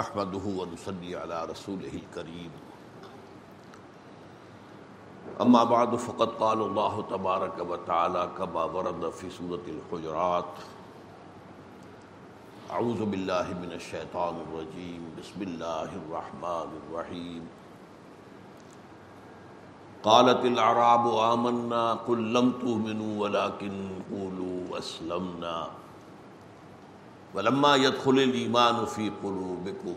نحمده ونصلي على رسوله الكريم. اما بعد، فقد قال الله تبارك وتعالى كما ورد في سورة الحجرات اعوذ بالله من الشيطان الرجيم. بسم الله الرحمن الرحيم. قالت الاعراب آمنا، قل لم تؤمنوا، ولكن قولوا اسلمنا ولما يدخل الايمان في قلوبكم.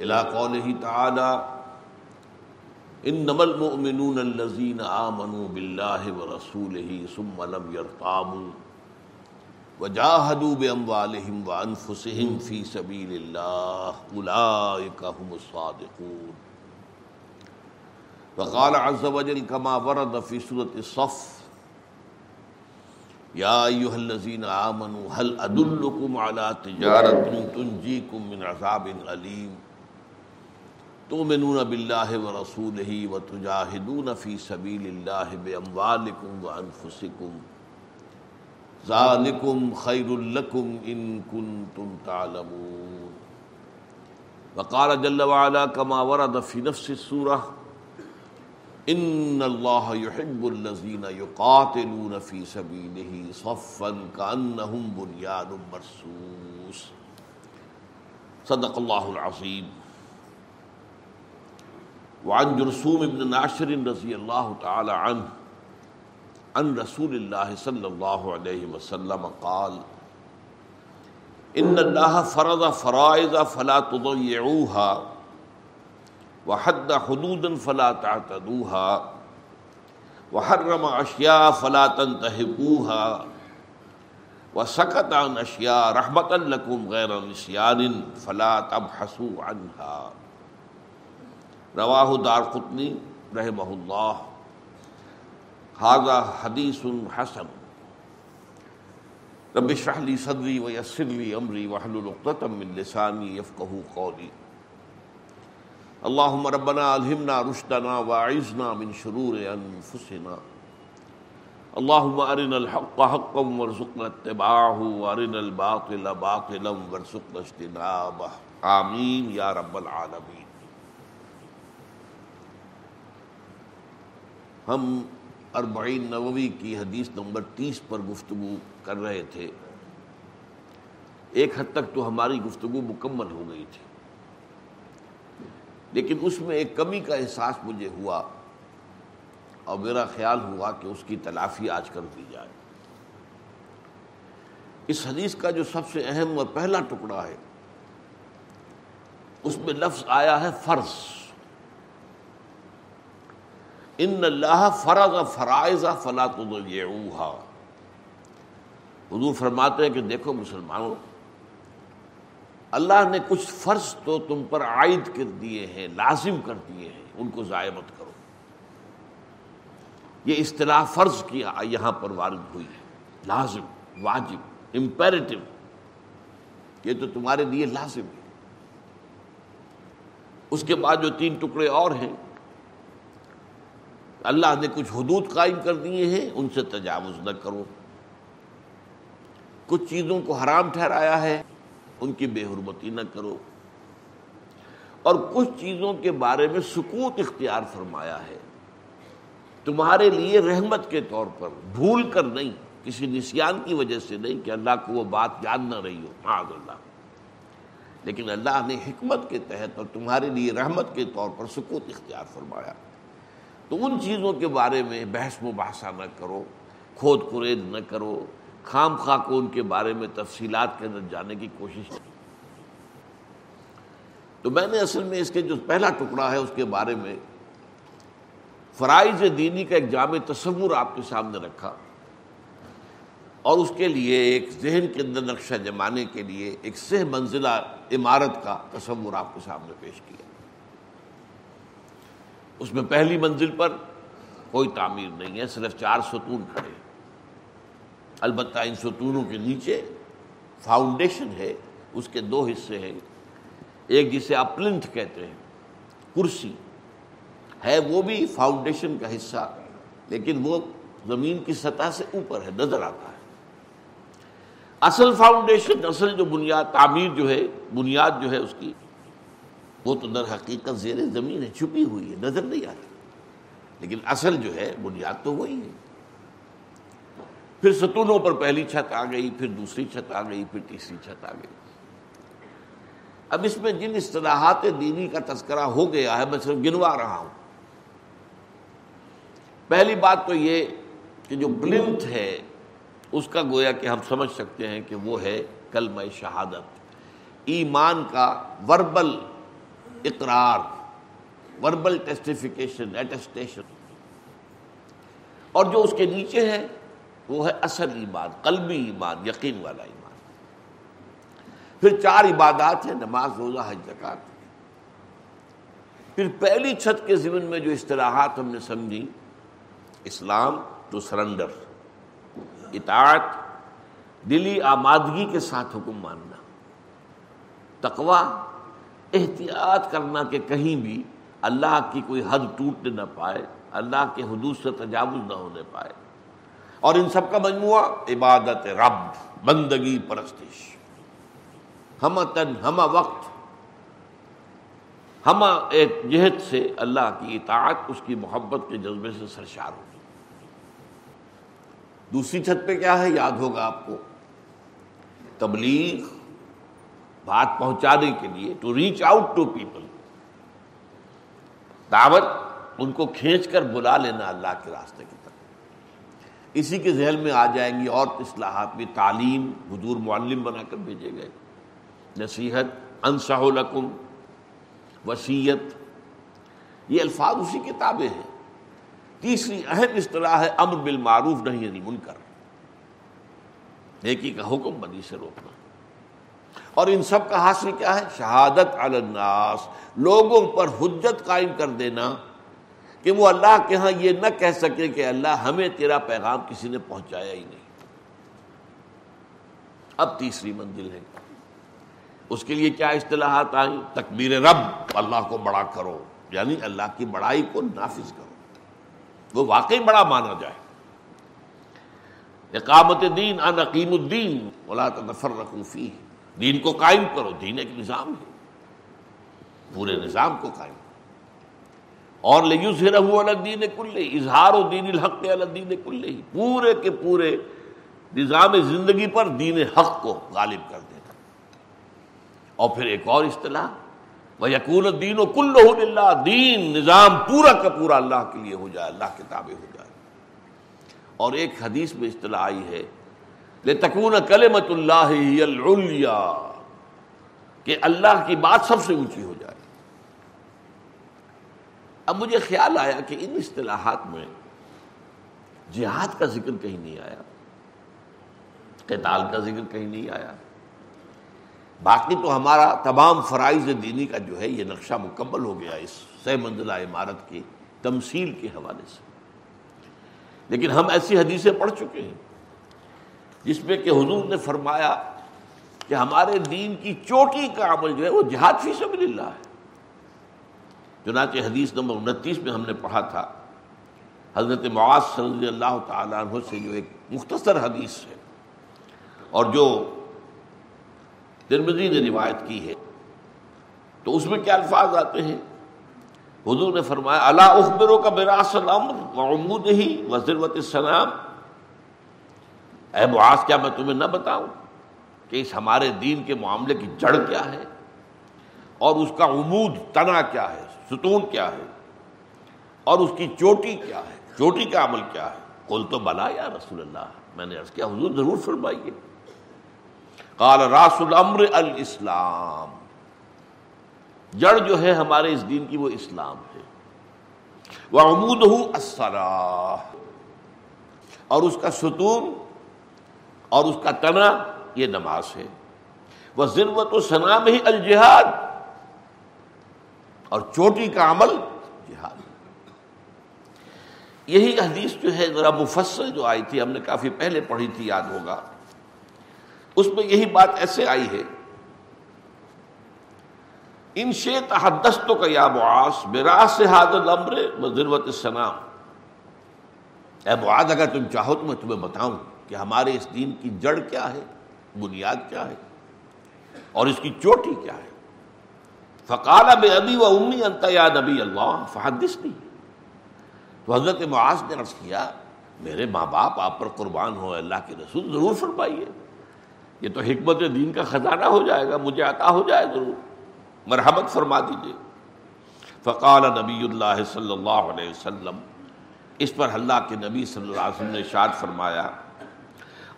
الى قوله تعالى انما المؤمنون الذين امنوا بالله ورسوله ثم لم يرتابوا وجاهدوا باموالهم وانفسهم في سبيل الله اولئك هم الصادقون. وقال عز وجل كما ورد في سوره الصف یا ایوہ الذین آمنوا هل ادلکم علی تجارت تنجیکم من عذاب علیم تؤمنون باللہ ورسولہ وتجاہدون فی سبیل اللہ باموالکم وانفسکم ذالکم خیر لکم ان کنتم تعلمون وقال جل وعلا کما ورد فی نفس السورہ ان اللہ يحب الذین یقاتلون فی سبیلہ صفا کانہم بنیان مرصوص۔ صدق اللہ العظیم۔ وعن جرسوم ابن ناشر رضی اللہ تعالی عنہ، عن رسول اللہ صلی اللہ علیہ وسلم قال، ان اللہ فرض فرائض فلا تضيعوها وحد حدودا فلا تعتدوها، وحرم اشیاء فلا تنتهكوها، وسكت عن اشیاء رحمتا لكم غیر نسيان فلا تبحثوا عنها. رواه دار قطنی رحمہ اللہ هذا حدیث حسن. رب اشرح لي صدري ويسر لي امري واحلل عقدة من لساني يفقهوا قولي. اللهم ربنا الهمنا رشدنا واعذنا من شرور انفسنا. اللهم ارنا الحق حقا وارزقنا اتباعه وارنا الباطل باطلا وارزقنا اجتنابه. آمین یا رب العالمین. ہم اربعین نووی کی حدیث نمبر تیس پر گفتگو کر رہے تھے۔ ایک حد تک تو ہماری گفتگو مکمل ہو گئی تھی۔ لیکن اس میں ایک کمی کا احساس مجھے ہوا اور میرا خیال ہوا کہ اس کی تلافی آج کر دی جائے۔ اس حدیث کا جو سب سے اہم اور پہلا ٹکڑا ہے، اس میں لفظ آیا ہے فرض۔ ان اللہ فرض فرائض فلا تضيعوها حضور فرماتے ہیں کہ دیکھو مسلمانوں اللہ نے کچھ فرض تو تم پر عائد کر دیے ہیں، لازم کر دیے ہیں، ان کو ضائع مت کرو۔ یہ اصطلاح فرض کی یہاں پر وارد ہوئی ہے۔ لازم، واجب امپیریٹو یہ تو تمہارے لیے لازم ہے۔ اس کے بعد جو تین ٹکڑے اور ہیں، اللہ نے کچھ حدود قائم کر دیے ہیں، ان سے تجاوز نہ کرو۔ کچھ چیزوں کو حرام ٹھہرایا ہے۔ ان کی بے حرمتی نہ کرو۔ اور کچھ چیزوں کے بارے میں سکوت اختیار فرمایا ہے۔ تمہارے لیے رحمت کے طور پر بھول کر نہیں، کسی نسیان کی وجہ سے نہیں کہ اللہ کو وہ بات یاد نہ رہی ہو۔ معاذ اللہ۔ لیکن اللہ نے حکمت کے تحت اور تمہارے لیے رحمت کے طور پر سکوت اختیار فرمایا۔ تو ان چیزوں کے بارے میں بحث مباحثہ نہ کرو، کھود کرید نہ کرو۔ خام خواہ کو ان کے بارے میں تفصیلات کے اندر جانے کی کوشش کی۔ تو میں نے اصل میں اس کے جو پہلا ٹکڑا ہے اس کے بارے میں فرائض دینی کا ایک جامع تصور آپ کے سامنے رکھا اور اس کے لیے ایک ذہن کے اندر نقشہ جمانے کے لیے ایک سہ منزلہ عمارت کا تصور آپ کے سامنے پیش کیا۔ اس میں پہلی منزل پر کوئی تعمیر نہیں ہے، صرف چار ستون کھڑے البتہ ان ستونوں کے نیچے فاؤنڈیشن ہے، اس کے دو حصے ہیں۔ ایک جسے آپ پلنتھ کہتے ہیں، کرسی۔ ہے وہ بھی فاؤنڈیشن کا حصہ، لیکن وہ زمین کی سطح سے اوپر ہے، نظر آتا ہے۔ اصل فاؤنڈیشن اصل جو بنیاد، تعمیر جو ہے، بنیاد جو ہے اس کی، وہ تو در حقیقت زیر زمین ہے، چھپی ہوئی ہے، نظر نہیں آتی۔ لیکن اصل جو ہے، بنیاد تو وہی ہے۔ پھر ستونوں پر پہلی چھت آ گئی، پھر دوسری چھت آ گئی، پھر تیسری چھت آ گئی۔ اب اس میں جن اصطلاحات دینی کا تذکرہ ہو گیا ہے، میں صرف گنوا رہا ہوں۔ پہلی بات تو یہ کہ جو بلنت ہے، اس کا گویا کہ ہم سمجھ سکتے ہیں کہ وہ ہے کلمہ شہادت۔ ایمان کا وربل اقرار، وربل ٹیسٹیفیکیشن ایٹسٹیشن اور جو اس کے نیچے ہے وہ ہے اصل ایمان، قلبی ایمان، یقین والا ایمان۔ پھر چار عبادات ہیں، نماز، روزہ، حج زکات پھر پہلی چھت کے ضمن میں جو اصطلاحات ہم نے سمجھی، اسلام ٹو سرنڈر، اطاعت، دلی آمادگی کے ساتھ حکم ماننا تقوا احتیاط کرنا کہ کہیں بھی اللہ کی کوئی حد ٹوٹنے نہ پائے، اللہ کے حدود سے تجاوز نہ ہونے پائے۔ اور ان سب کا مجموعہ عبادت رب، بندگی، پرستش۔ ہم تن ہم وقت ہم ایک جہت سے اللہ کی اطاعت، اس کی محبت کے جذبے سے سرشار ہو۔ دوسری چھت پہ کیا ہے؟ یاد ہوگا آپ کو۔ تبلیغ، بات پہنچانے کے لیے to reach out to people دعوت، ان کو کھینچ کر بلا لینا اللہ کے راستے کی طرف۔ اسی کے ذہن میں آ جائیں گی اور اصلاحات بھی تعلیم حضور معلم بنا کر بھیجے گئے۔ نصیحت، انصح لکم وسیعت یہ الفاظ اسی کتابیں ہیں۔ تیسری اہم اصطلاح ہے، امر بالمعروف نہیں یعنی منکر نیکی کا حکم بدی سے روکنا۔ اور ان سب کا حاصل کیا ہے؟ شہادت الناس۔ لوگوں پر حجت قائم کر دینا۔ کہ وہ اللہ کے ہاں یہ نہ کہہ سکے کہ اللہ ہمیں تیرا پیغام کسی نے پہنچایا ہی نہیں۔ اب تیسری منزل ہے۔ اس کے لیے کیا اصطلاحات آئیں؟ تکبیر رب، اللہ کو بڑا کرو یعنی اللہ کی بڑائی کو نافذ کرو۔ وہ واقعی بڑا مانا جائے۔ اقامت دین ان عقیم الدین، ولا رقوفی دین کو قائم کرو، دین ایک نظام ہے۔ پورے نظام کو قائم کرو۔ اور الدین کل اظہار و دین الحق الدین کل پورے کے پورے نظام زندگی پر دین حق کو غالب کر دینا اور پھر ایک اور اصطلاح وہ یقون دین و کل اللہ دین نظام پورا کا پورا اللہ کے لیے ہو جائے، اللہ کے تابع ہو جائے اور ایک حدیث میں اصطلاح آئی ہے تکون کلمت اللہ کہ اللہ کی بات سب سے اونچی ہو جائے۔ اب مجھے خیال آیا کہ ان اصطلاحات میں جہاد کا ذکر کہیں نہیں آیا، قتال کا ذکر کہیں نہیں آیا۔ باقی تو ہمارا تمام فرائض دینی کا جو ہے یہ نقشہ مکمل ہو گیا اس سہ منزلہ عمارت کی تمثیل کے حوالے سے۔ لیکن ہم ایسی حدیثیں پڑھ چکے ہیں جس میں کہ حضور نے فرمایا کہ ہمارے دین کی چوٹی کا عمل جو ہے وہ جہاد فی سبیل اللہ ہے۔ چنانچہ حدیث نمبر انتیس میں ہم نے پڑھا تھا، حضرت معاذ صلی اللہ تعالیٰ عنہ سے جو ایک مختصر حدیث ہے اور جو ترمزی نے روایت کی ہے، تو اس میں کیا الفاظ آتے ہیں؟ حضور نے فرمایا اللہ اخبروں کا براس الامر عمود ہی وزیروت السلام اے معاذ، کیا میں تمہیں نہ بتاؤں کہ اس ہمارے دین کے معاملے کی جڑ کیا ہے اور اس کا عمود تنا کیا ہے؟ ستون کیا ہے؟ اور اس کی چوٹی کیا ہے؟ چوٹی کا عمل کیا ہے؟ کل تو بلا یا رسول اللہ، میں نے عرض کیا، حضور ضرور فرمائیے۔ قال، راس الامر الاسلام۔ جڑ جو ہے ہمارے اس دین کی وہ اسلام ہے۔ وہ عمود ہوں اور اس کا ستون اور اس کا تنا، یہ نماز ہے۔ وہ ضرورت و سنام ہی الجہاد۔ اور چوٹی کا عمل جہاد۔ یہی حدیث جو ہے، ذرا مفصل جو آئی تھی، ہم نے کافی پہلے پڑھی تھی، یاد ہوگا۔ اس میں یہی بات ایسے آئی ہے، ان شے تحدستوں کا یا معاش براس سے حاضر امر ضرورت سنام اے معاذ، اگر تم چاہو تو میں تمہیں بتاؤں کہ ہمارے اس دین کی جڑ کیا ہے، بنیاد کیا ہے، اور اس کی چوٹی کیا ہے۔ فقال بے ابی و امی انت یا نبی اللہ فحدث نہیں تو حضرت معاذ نے عرض کیا، میرے ماں باپ، آپ پر قربان ہو، اللہ کے رسول ضرور فرمائیے۔ یہ تو حکمت دین کا خزانہ ہو جائے گا، مجھے عطا ہو جائے ضرور۔ مرحمت فرما دیجیے فقال نبی اللہ صلی اللہ علیہ وسلم، اس پر اللہ کے نبی صلی اللہ علیہ وسلم نے شاد فرمایا،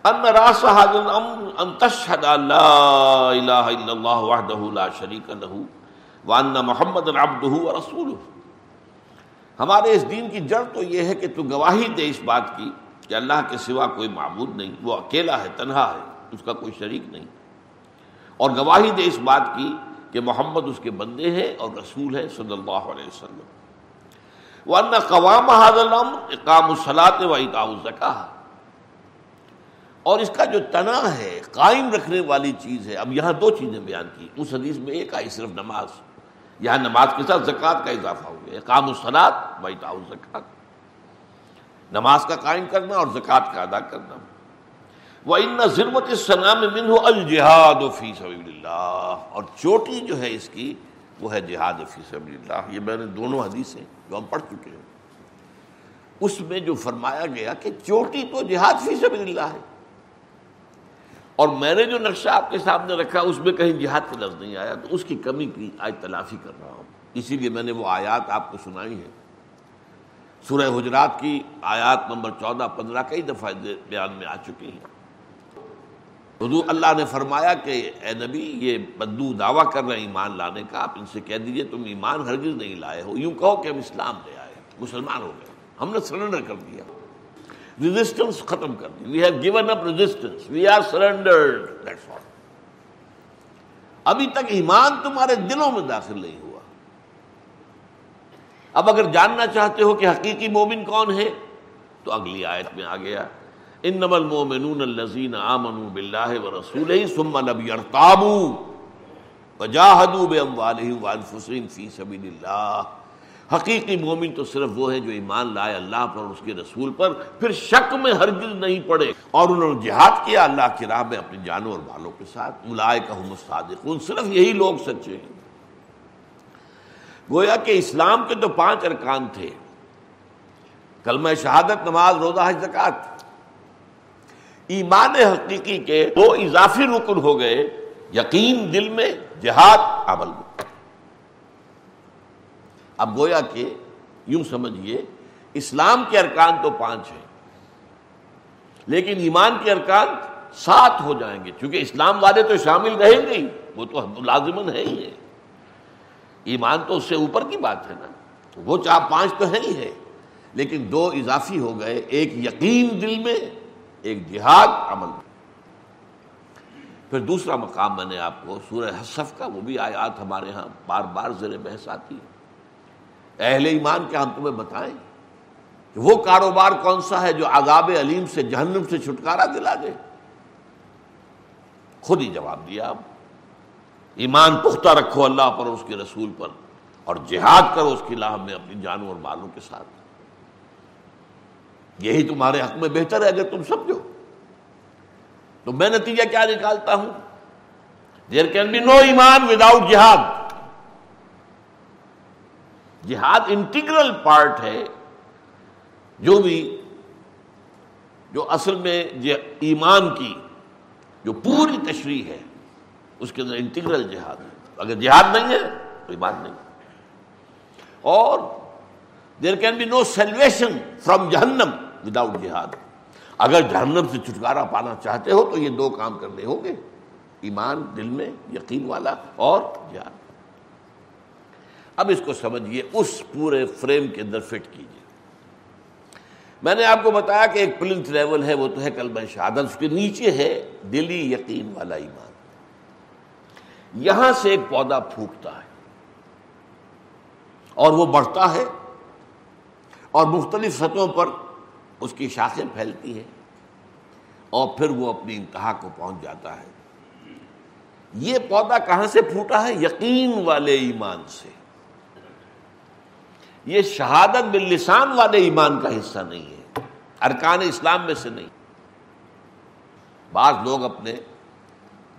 ان راس هذا الامر ان تشهد لا اله الا الله وحده لا شريك له۔ وان محمد عبده ورسوله۔ ہمارے اس دین کی جڑ تو یہ ہے کہ تو گواہی دے اس بات کی کہ اللہ کے سوا کوئی معبود نہیں، وہ اکیلا ہے، تنہا ہے، اس کا کوئی شریک نہیں۔ اور گواہی دے اس بات کی کہ محمد اس کے بندے ہیں اور رسول ہے صلی اللہ علیہ وسلم۔ ورنہ قوام حاضر اقام الصلاط و اقام الزکا اور اس کا جو تنا ہے، قائم رکھنے والی چیز ہے، اب یہاں دو چیزیں بیان کی۔ اس حدیث میں ایک آئی صرف نماز۔ یہاں نماز کے ساتھ زکوٰۃ کا اضافہ ہو گیا، اقام الصلاط و اقام نماز کا قائم کرنا اور زکوٰۃ کا ادا کرنا۔ وہ ان ضرورت سنام من الجہاد فی سبیل اللہ اور چوٹی جو ہے اس کی، وہ ہے جہاد فی سبیل اللہ۔ یہ میں نے دونوں حدیثیں جو ہم پڑھ چکے ہیں۔ اس میں جو فرمایا گیا کہ چوٹی تو جہاد فی سبیل اللہ ہے۔ اور میں نے جو نقشہ آپ کے سامنے رکھا، اس میں کہیں جہاد کا لفظ نہیں آیا، تو اس کی کمی کی آج تلافی کر رہا ہوں۔ اسی لیے میں نے وہ آیات آپ کو سنائی ہیں۔ سورہ حجرات کی آیات نمبر چودہ، پندرہ کئی دفعہ بیان میں آ چکی ہیں۔ حضور اللہ نے فرمایا کہ اے نبی، یہ بدو دعویٰ کر رہے ہیں ایمان لانے کا، آپ ان سے کہہ دیجیے، تم ایمان ہرگز نہیں لائے ہو۔ یوں کہو کہ ہم اسلام لے آئے مسلمان ہو گئے ہم نے سرنڈر کر دیا۔ ریزسٹنس ختم کر دی. We have given up resistance we are surrendered that's all ابھی تک ایمان تمہارے دلوں میں داخل نہیں ہوا. اب اگر جاننا چاہتے ہو کہ حقیقی مومن کون ہے، تو اگلی آیت میں آ گیا. ان نمل انما المؤمنون الذين امنوا بالله ورسوله ثم لم يرتابوا وجاهدوا باموالهم وانفسهم في سبيل الله حقیقی مومن تو صرف وہ ہے جو ایمان لائے اللہ پر اور اس کے رسول پر، پھر شک میں ہرگز نہیں پڑے۔ اور انہوں نے جہاد کیا اللہ کی راہ میں اپنی جانوں اور بالوں کے ساتھ۔ اولئک هم الصادقون، صرف یہی لوگ سچے ہیں۔ گویا کہ اسلام کے تو پانچ ارکان تھے۔ کلمہ شہادت، نماز، روزہ، حج زکات ایمان حقیقی کے دو اضافی رکن ہو گئے۔ یقین دل میں، جہاد، عمل میں۔ اب گویا کہ یوں سمجھیے، اسلام کے ارکان تو پانچ ہیں۔ لیکن ایمان کے ارکان سات ہو جائیں گے، چونکہ اسلام والے تو شامل رہیں گے ہی۔ وہ تو لازمن ہے ہی ہے۔ ایمان تو اس سے اوپر کی بات ہے نا۔ وہ چاہ پانچ تو ہے ہی ہے۔ لیکن دو اضافی ہو گئے، ایک یقین دل میں، ایک جہاد عمل پھر دوسرا مقام میں نے آپ کو سورہ حصف کا، وہ بھی آیات ہمارے ہاں بار بار زیر بحث آتی ہے اہل ایمان کے ہم تمہیں بتائیں کہ وہ کاروبار کون سا ہے جو عذاب علیم سے جہنم سے چھٹکارا دلا دے؟ خود ہی جواب دیا اب ایمان پختہ رکھو اللہ پر اس کے رسول پر اور جہاد کرو اس کی لاہ میں اپنی جانوں اور بالوں کے ساتھ۔ یہی تمہارے حق میں بہتر ہے اگر تم سمجھو۔ تو میں نتیجہ کیا نکالتا ہوں؟ دیر کین بی نو ایمان وداؤٹ جہاد جہاد انٹیگرل پارٹ ہے، جو بھی، جو اصل میں ایمان کی جو پوری تشریح ہے، اس کے اندر انٹیگرل جہاد ہے۔ اگر جہاد نہیں ہے تو ایمان نہیں۔ اور there can be no salvation from جہنم وداؤٹ جہاد۔ اگر جہنم سے چھٹکارا پانا چاہتے ہو، تو یہ دو کام کرنے ہوں گے۔ ایمان دل میں، یقین والا اور جہاد۔ اب اس کو سمجھیے، اس پورے فریم کے اندر فٹ کیجیے۔ میں نے آپ کو بتایا کہ ایک پلنٹ لیول ہے، وہ تو ہے کلمہ شہادت، اس کے نیچے ہے دلی یقین والا ایمان۔ یہاں سے ایک پودا پھوٹتا ہے، اور وہ بڑھتا ہے، اور مختلف سطحوں پر اس کی شاخیں پھیلتی ہیں، اور پھر وہ اپنی انتہا کو پہنچ جاتا ہے۔ یہ پودا کہاں سے پھوٹا ہے؟ یقین والے ایمان سے۔ یہ شہادت باللسان والے ایمان کا حصہ نہیں ہے، ارکان اسلام میں سے نہیں۔ بعض لوگ اپنے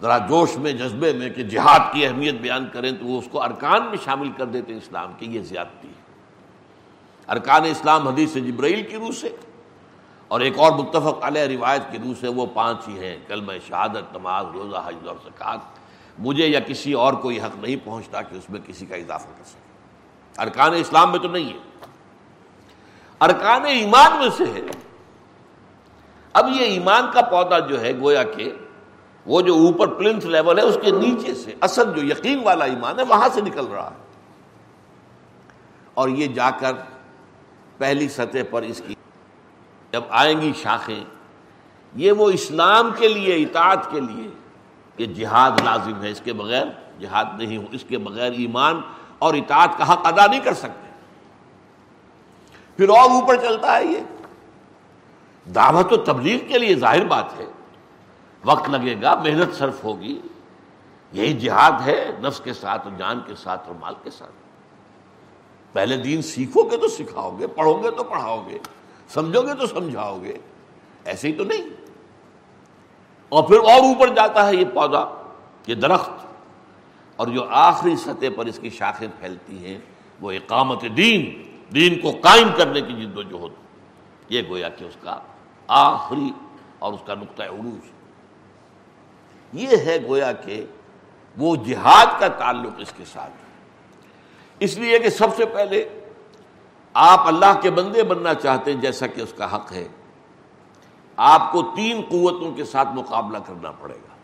ذرا جوش میں، جذبے میں کہ جہاد کی اہمیت بیان کریں تو وہ اس کو ارکان میں شامل کر دیتے ہیں اسلام کی، یہ زیادتی ہے۔ ارکان اسلام حدیث جبرائیل کی روح سے اور ایک اور متفق علیہ روایت کی روح سے وہ پانچ ہی ہیں، کلمہ شہادت، نماز، روزہ، حج اور سکات مجھے یا کسی اور کو یہ حق نہیں پہنچتا کہ اس میں کسی کا اضافہ کر سکے۔ ارکان اسلام میں تو نہیں ہے۔ ارکان ایمان میں سے ہے۔ اب یہ ایمان کا پودا جو ہے، گویا کہ وہ جو اوپر پلنس لیول ہے، اس کے نیچے سے، اصل جو یقین والا ایمان ہے، وہاں سے نکل رہا ہے۔ اور یہ جا کر پہلی سطح پر اس کی، جب آئیں گی شاخیں، یہ وہ اسلام کے لیے، اطاعت کے لیے کہ جہاد لازم ہے۔ اس کے بغیر جہاد نہیں ہو، اس کے بغیر ایمان اور اطاعت کا حق ادا نہیں کر سکتے۔ پھر اور اوپر چلتا ہے یہ۔ دعوت و تبلیغ کے لیے ظاہر بات ہے، وقت لگے گا، محنت صرف ہوگی۔ یہی جہاد ہے، نفس کے ساتھ اور جان کے ساتھ اور مال کے ساتھ۔ پہلے دین سیکھو گے تو سکھاؤ گے، پڑھو گے تو پڑھاؤ گے، سمجھو گے تو سمجھاؤ گے۔ ایسے ہی تو نہیں۔ اور پھر اور اوپر جاتا ہے یہ پودا، یہ درخت۔ اور جو آخری سطح پر اس کی شاخیں پھیلتی ہیں، وہ اقامت دین دین کو قائم کرنے کی جد و جہد۔ یہ گویا کہ اس کا آخری اور اس کا نقطۂ عروج۔ یہ ہے گویا کہ وہ جہاد کا تعلق اس کے ساتھ۔ اس لیے کہ سب سے پہلے آپ اللہ کے بندے بننا چاہتے ہیں جیسا کہ اس کا حق ہے۔ آپ کو تین قوتوں کے ساتھ مقابلہ کرنا پڑے گا۔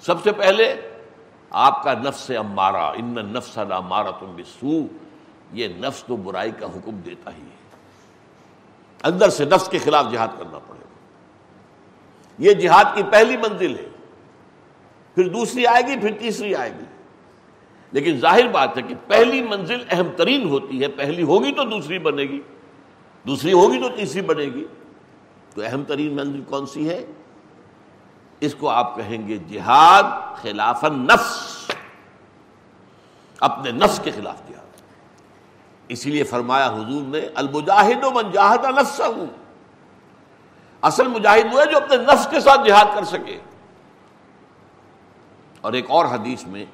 سب سے پہلے آپ کا نفس امارا ان نفس مارا تم بسو یہ نفس تو برائی کا حکم دیتا ہی ہے۔ اندر سے نفس کے خلاف جہاد کرنا پڑے گا۔ یہ جہاد کی پہلی منزل ہے۔ پھر دوسری آئے گی، پھر تیسری آئے گی۔ لیکن ظاہر بات ہے کہ پہلی منزل اہم ترین ہوتی ہے۔ پہلی ہوگی تو دوسری بنے گی۔ دوسری ہوگی تو تیسری بنے گی۔ تو اہم ترین منزل کون سی ہے؟ اس کو آپ کہیں گے جہاد خلاف نفس اپنے نفس کے خلاف جہاد۔ اسی لیے فرمایا حضور نے، المجاہد و من جاہد نفس اصل مجاہد وہ ہے جو اپنے نفس کے ساتھ جہاد کر سکے۔ اور ایک اور حدیث میں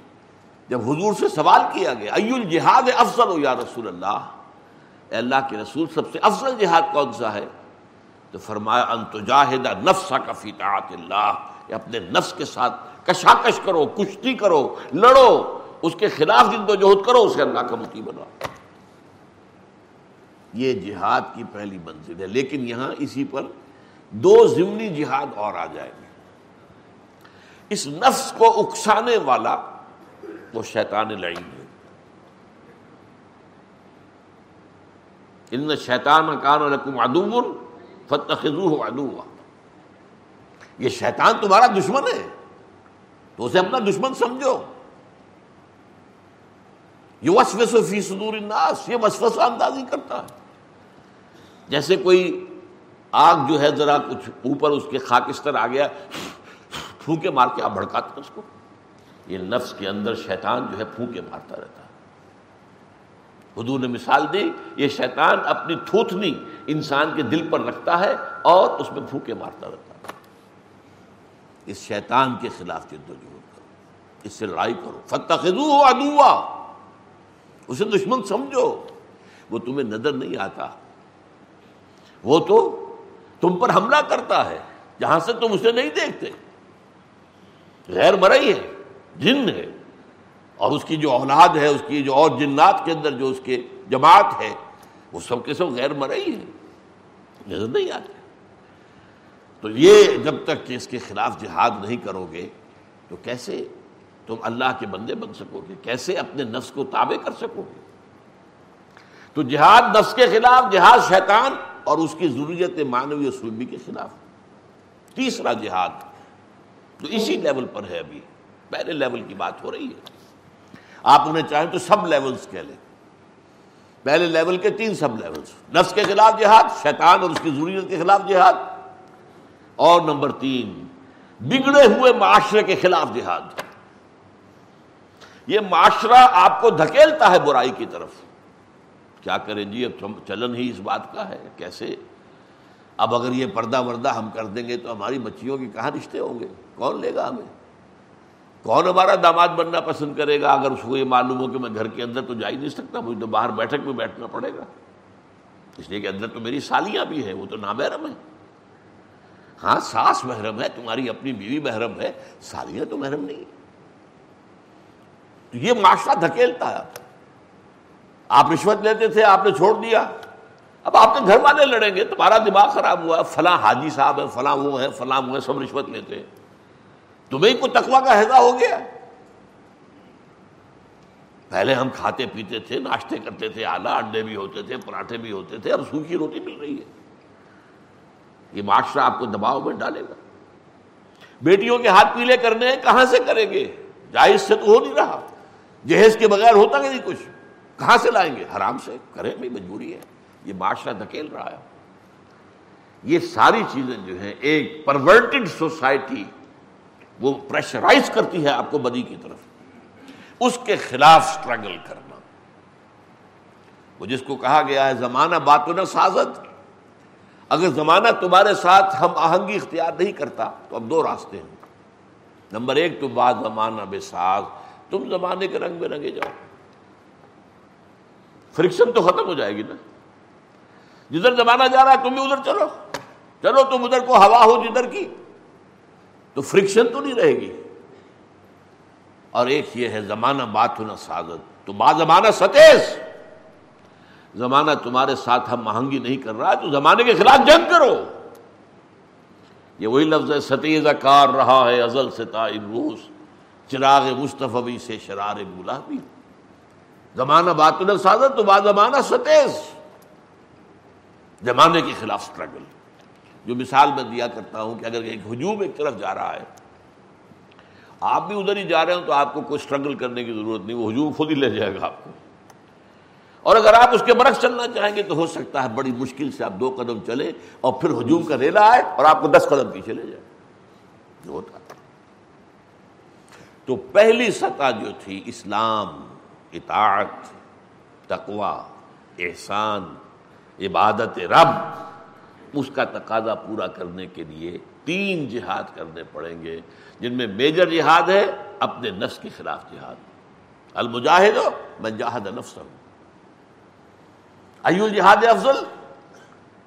جب حضور سے سوال کیا گیا ای الجہاد افضل ہو یا رسول اللہ؟ اے اللہ کے رسول، سب سے افضل جہاد کون سا ہے؟ تو فرمایا انتجاہد نفس کا فی طاعت اللہ۔ اپنے نفس کے ساتھ کشاکش کرو، کشتی کرو، لڑو، اس کے خلاف جن کو جہد کرو، اسے اللہ کا متی بنا یہ جہاد کی پہلی منزل ہے، لیکن یہاں اسی پر دو ضمنی جہاد اور آ جائیں گے۔ اس نفس کو اکسانے والا وہ شیطان لڑیں گے ان شیطان کان رقم ادو فتح ادو یہ شیطان تمہارا دشمن ہے۔ تو اسے اپنا دشمن سمجھو۔ یہ وسوس فی صدور الناس، یہ وسوسہ اندازی کرتا ہے۔ جیسے کوئی آگ جو ہے ذرا کچھ اوپر اس کے خاکستر آ گیا، پھونکے مار کے آپ بھڑکاتے اس کو۔ یہ نفس کے اندر شیطان جو ہے پھونکے مارتا رہتا ہے۔ حضور نے مثال دی، یہ شیطان اپنی تھوتنی انسان کے دل پر رکھتا ہے اور اس میں پھونکے مارتا رہتا ہے۔ اس شیطان کے خلاف جد و جہد کرو، اس سے لڑائی کرو۔ فتح ادوا اسے دشمن سمجھو۔ وہ تمہیں نظر نہیں آتا۔ وہ تو تم پر حملہ کرتا ہے، جہاں سے تم اسے نہیں دیکھتے۔ غیر مرئی ہے، جن ہے۔ اور اس کی جو اولاد ہے، اس کی جو اور جنات کے اندر جو اس کے جماعت ہے، وہ سب کے سب غیر مرئی ہے نظر نہیں آتے۔ تو یہ جب تک کہ اس کے خلاف جہاد نہیں کرو گے، تو کیسے تم اللہ کے بندے بن سکو گے؟ کیسے اپنے نفس کو تابع کر سکو گے؟ تو جہاد نفس کے خلاف، جہاد شیطان اور اس کی ضروریت مانوی سلبی کے خلاف۔ تیسرا جہاد تو اسی لیول پر ہے ابھی، پہلے لیول کی بات ہو رہی ہے۔ آپ انہیں چاہیں تو سب لیولز کہہ لیں۔ پہلے لیول کے تین سب لیولز، نفس کے خلاف جہاد، شیطان اور اس کی ضروریت کے خلاف جہاد۔ اور نمبر تین، بگڑے ہوئے معاشرے کے خلاف جہاد۔ یہ معاشرہ آپ کو دھکیلتا ہے برائی کی طرف۔ کیا کریں جی اب چلن ہی اس بات کا ہے، کیسے؟ اب اگر یہ پردہ وردہ ہم کر دیں گے تو ہماری بچیوں کے کہاں رشتے ہوں گے؟ کون لے گا ہمیں؟ کون ہمارا داماد بننا پسند کرے گا؟ اگر اس کو یہ معلوم ہو کہ میں گھر کے اندر تو جا ہی نہیں سکتا، مجھے تو باہر بیٹھک میں بیٹھنا پڑے گا۔ اس لیے کہ اندر تو میری سالیاں بھی ہیں، وہ تو نامحرم ہے ہاں ساس محرم ہے، تمہاری اپنی بیوی محرم ہے، سالیاں تو محرم نہیں تو یہ معاشرہ دھکیلتا ہے۔ آپ رشوت لیتے تھے، آپ نے چھوڑ دیا۔ اب آپ کے گھر والے لڑیں گے، تمہارا دماغ خراب ہوا، فلاں حاجی صاحب ہے فلاں وہ ہے فلاں وہ ہے سب رشوت لیتے ہیں۔ تمہیں کو تقوا کا حضا ہو گیا؟ پہلے ہم کھاتے پیتے تھے، ناشتے کرتے تھے، آلہ انڈے بھی ہوتے تھے، پراٹھے بھی ہوتے تھے، اب سوکھی روٹی مل رہی ہے۔ یہ معاشرہ آپ کو دباؤ میں ڈالے گا۔ بیٹیوں کے ہاتھ پیلے کرنے ہیں، کہاں سے کریں گے؟ جائز سے تو ہو نہیں رہا۔ جہیز کے بغیر ہوتا کہ نہیں کچھ۔ کہاں سے لائیں گے؟ حرام سے۔ کریں بھی مجبوری ہے۔ یہ معاشرہ دھکیل رہا ہے۔ یہ ساری چیزیں جو ہیں، ایک پرورٹڈ سوسائٹی، وہ پریشرائز کرتی ہے آپ کو بدی کی طرف۔ اس کے خلاف سٹرگل کرنا۔ وہ جس کو کہا گیا ہے، زمانہ بات نہ سازت اگر زمانہ تمہارے ساتھ ہم آہنگی اختیار نہیں کرتا، تو اب دو راستے ہیں۔ نمبر ایک تو بعد زمانہ بے ساز، تم زمانے کے رنگ میں رنگے جاؤ۔ فرکشن تو ختم ہو جائے گی نا۔ جدھر زمانہ جا رہا ہے، تم بھی ادھر چلو۔ چلو، تم ادھر کو ہوا ہو جدھر کی۔ تو فرکشن تو نہیں رہے گی۔ اور ایک یہ ہے، زمانہ بات ہونا سازت۔ تو بعض زمانہ ستیش زمانہ تمہارے ساتھ ہم مہنگی نہیں کر رہا تو زمانے کے خلاف جنگ کرو۔ یہ وہی لفظ ہے ستیز کار رہا ہے ازل سے روس چراغ مصطفی سے شرار گلابی۔ زمانہ بات نہ تو بعض زمانہ ستیز۔ زمانے کے خلاف اسٹرگل جو مثال میں دیا کرتا ہوں کہ اگر ایک ہجوم ایک طرف جا رہا ہے، آپ بھی ادھر ہی جا رہے ہوں تو آپ کو کوئی اسٹرگل کرنے کی ضرورت نہیں، وہ ہجوم خود ہی لے جائے گا آپ کو۔ اور اگر آپ اس کے برعکس چلنا چاہیں گے تو ہو سکتا ہے بڑی مشکل سے آپ دو قدم چلے اور پھر ہجوم کا ریلا آئے اور آپ کو دس قدم پیچھے لے جائے۔ ہوتا تو پہلی سطح جو تھی، اسلام، اطاعت تقوا احسان، عبادت رب، اس کا تقاضا پورا کرنے کے لیے تین جہاد کرنے پڑیں گے، جن میں میجر جہاد ہے، اپنے نفس کے خلاف جہاد۔ المجاہد ہو میں جاہد نفس ہوں ایو جہاد افضل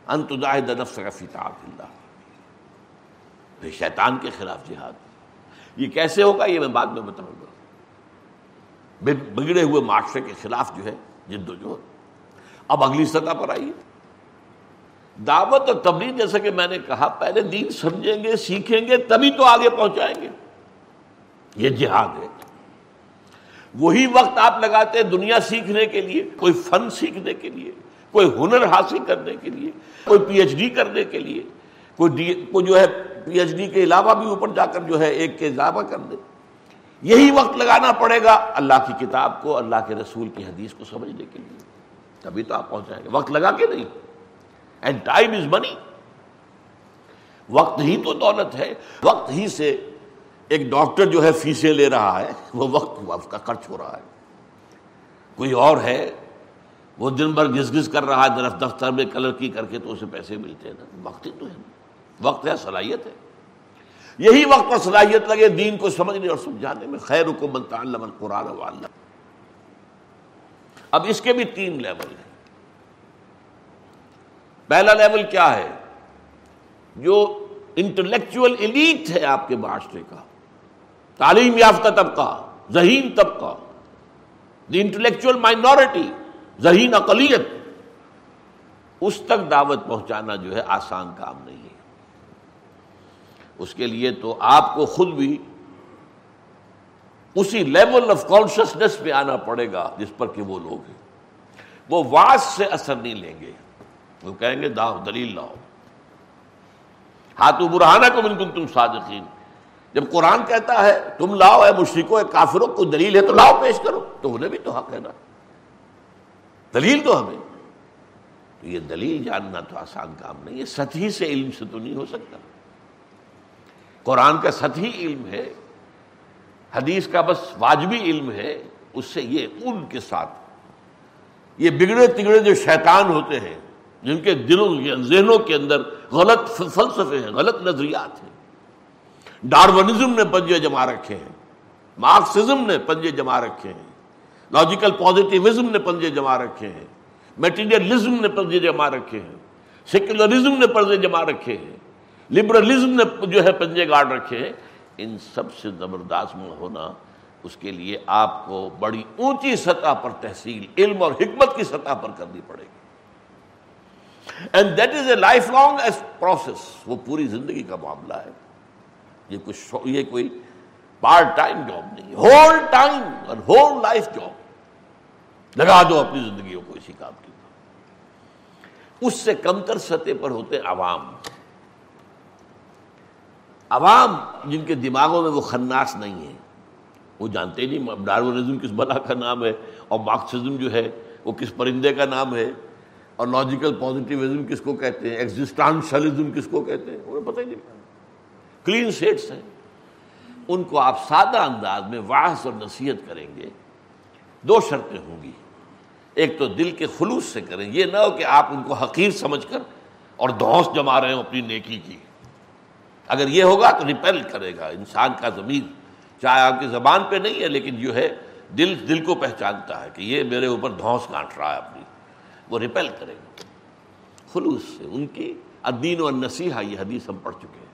انت جاہد نفس کا فیطاعت اللہ پھر شیطان کے خلاف جہاد. یہ کیسے ہوگا؟ یہ میں بعد میں بتاؤں گا. بگڑے ہوئے معاشرے کے خلاف جو ہے، جد و جہد. اب اگلی سطح پر آئیے. دعوت اور تبلیغ جیسا کہ میں نے کہا، پہلے دین سمجھیں گے، سیکھیں گے، تبھی تو آگے پہنچائیں گے. یہ جہاد ہے. وہی وقت آپ لگاتے ہیں دنیا سیکھنے کے لیے، کوئی فن سیکھنے کے لیے. کوئی ہنر حاصل کرنے کے لیے، کوئی پی ایچ ڈی کرنے کے لیے، کوئی کوئی جو ہے پی ایچ ڈی کے علاوہ بھی اوپر جا کر جو ہے ایک کے اضافہ کر دے۔ یہی وقت لگانا پڑے گا اللہ کی کتاب کو، اللہ کے رسول کی حدیث کو سمجھنے کے لیے۔ تبھی تو آپ پہنچائیں گے۔ وقت لگا کے نہیں۔ اینڈ ٹائم از منی وقت ہی تو دولت ہے۔ وقت ہی سے ایک ڈاکٹر جو ہے فیسیں لے رہا ہے، وہ وقت اس کا خرچ ہو رہا ہے۔ کوئی اور ہے وہ دن بھر گز گز کر رہا ہے، درخت دفتر میں کلر کی کر کے تو اسے پیسے ملتے ہیں نا۔ وقت ہی تو ہے۔ وقت ہے، صلاحیت ہے۔ یہی وقت اور صلاحیت لگے، دین کو سمجھنے اور سمجھانے میں خیر حکومت قرآن اب اس کے بھی تین لیول ہیں۔ پہلا لیول کیا ہے؟ جو انٹلیکچوئل ایلیٹ ہے آپ کے معاشرے کا۔ تعلیم یافتہ طبقہ، ذہین طبقہ۔ The intellectual minority. ذہین اقلیت۔ اس تک دعوت پہنچانا جو ہے آسان کام نہیں ہے۔ اس کے لیے تو آپ کو خود بھی اسی لیول آف کانشیسنیس پہ آنا پڑے گا جس پر کہ وہ لوگ ہیں۔ وہ واس سے اثر نہیں لیں گے۔ وہ کہیں گے داؤ، دلیل لاؤ۔ ہاتھ برہانہ کو بالکل تم صادقین۔ جب قرآن کہتا ہے، تم لاؤ ہے مشرقوں کافروں کو دلیل ہے تو لاؤ، پیش کرو۔ تو انہیں بھی تو حق ہے نا۔ دلیل تو ہمیں۔ تو یہ دلیل جاننا تو آسان کام نہیں ہے، سطحی سے علم سے تو نہیں ہو سکتا۔ قرآن کا سطحی علم ہے، حدیث کا بس واجبی علم ہے، اس سے یہ ان کے ساتھ۔ یہ بگڑے تگڑے جو شیطان ہوتے ہیں، جن کے دلوں کے ذہنوں کے اندر غلط فلسفے ہیں، غلط نظریات ہیں۔ ڈارونزم نے پنجے جما رکھے ہیں، مارکسزم نے پنجے جما رکھے ہیں۔ لاجیکل پازیٹیوزم نے پنجے جما رکھے ہیں. میٹیریلزم نے پنجے جما رکھے ہیں. سیکولرزم نے پنجے جما رکھے ہیں. لبرلزم نے جو ہے پنجے گاڑ رکھے ہیں. ان سب سے زبردست میں ہونا اس کے لیے آپ کو بڑی اونچی سطح پر تحصیل، علم اور حکمت کی سطح پر کرنی پڑے گی. And that is a life long is process وہ پوری زندگی کا معاملہ ہے. یہ کچھ یہ کوئی پارٹ ٹائم جاب نہیں. ہول ٹائم اور ہول لائف جاب لگا دو اپنی زندگیوں کو اسی کام کی اس سے کمتر سطح پر ہوتے عوام۔ عوام جن کے دماغوں میں وہ خناس نہیں ہے وہ جانتے نہیں ڈارونزم کس بلا کا نام ہے، اور مارکسزم جو ہے، وہ کس پرندے کا نام ہے، اور لاجیکل پازیٹیوزم کس کو کہتے ہیں ایگزسٹانشلزم کس کو کہتے ہیں انہیں پتہ ہی نہیں۔ کلین سیٹس ہیں۔ ان کو آپ سادہ انداز میں واحث اور نصیحت کریں گے۔ دو شرطیں ہوں گی۔ ایک تو دل کے خلوص سے کریں، یہ نہ ہو کہ آپ ان کو حقیر سمجھ کر اور دھوس جما رہے ہوں اپنی نیکی کی۔ اگر یہ ہوگا تو ریپیل کرے گا۔ انسان کا ضمیر چاہے آپ کی زبان پہ نہیں ہے، لیکن جو ہے دل دل کو پہچانتا ہے کہ یہ میرے اوپر دھوس کاٹ رہا ہے اپنی۔ وہ ریپیل کرے گا۔ خلوص سے ان کی ادین و نصیحہ یہ حدیث ہم پڑھ چکے ہیں۔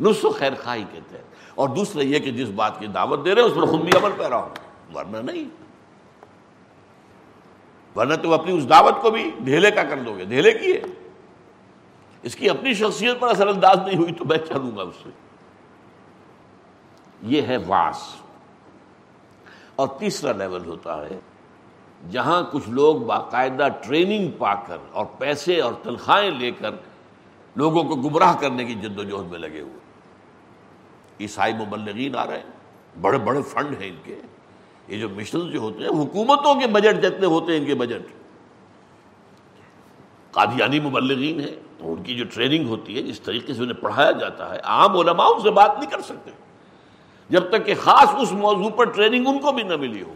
نص و خیر خواہی کہتے ہیں۔ اور دوسرا یہ کہ جس بات کی دعوت دے رہے ہیں، اس پر خود بھی عمل پیرا ہو ورنہ نہیں۔ ورنہ تو اپنی اس دعوت کو بھی ڈھیلے کا کر دو گے، ڈھیلے کی ہے اس کی اپنی شخصیت پر اثر انداز نہیں ہوئی تو میں چلوں گا اس سے؟ یہ ہے واس۔ اور تیسرا لیول ہوتا ہے جہاں کچھ لوگ باقاعدہ ٹریننگ پا کر اور پیسے اور تنخواہیں لے کر لوگوں کو گمراہ کرنے کی جد و جہد میں لگے ہوئے۔ عیسائی مبلغین آ رہے ہیں، بڑے بڑے فنڈ ہیں ان کے۔ یہ جو مشن جو ہوتے ہیں، حکومتوں کے بجٹ جتنے ہوتے ہیں، ان کے بجٹ قادیانی مبلغین ہیں، تو ان کی جو ٹریننگ ہوتی ہے، جس طریقے سے انہیں پڑھایا جاتا ہے، عام علماء ان سے بات نہیں کر سکتے۔ جب تک کہ خاص اس موضوع پر ٹریننگ ان کو بھی نہ ملی ہو۔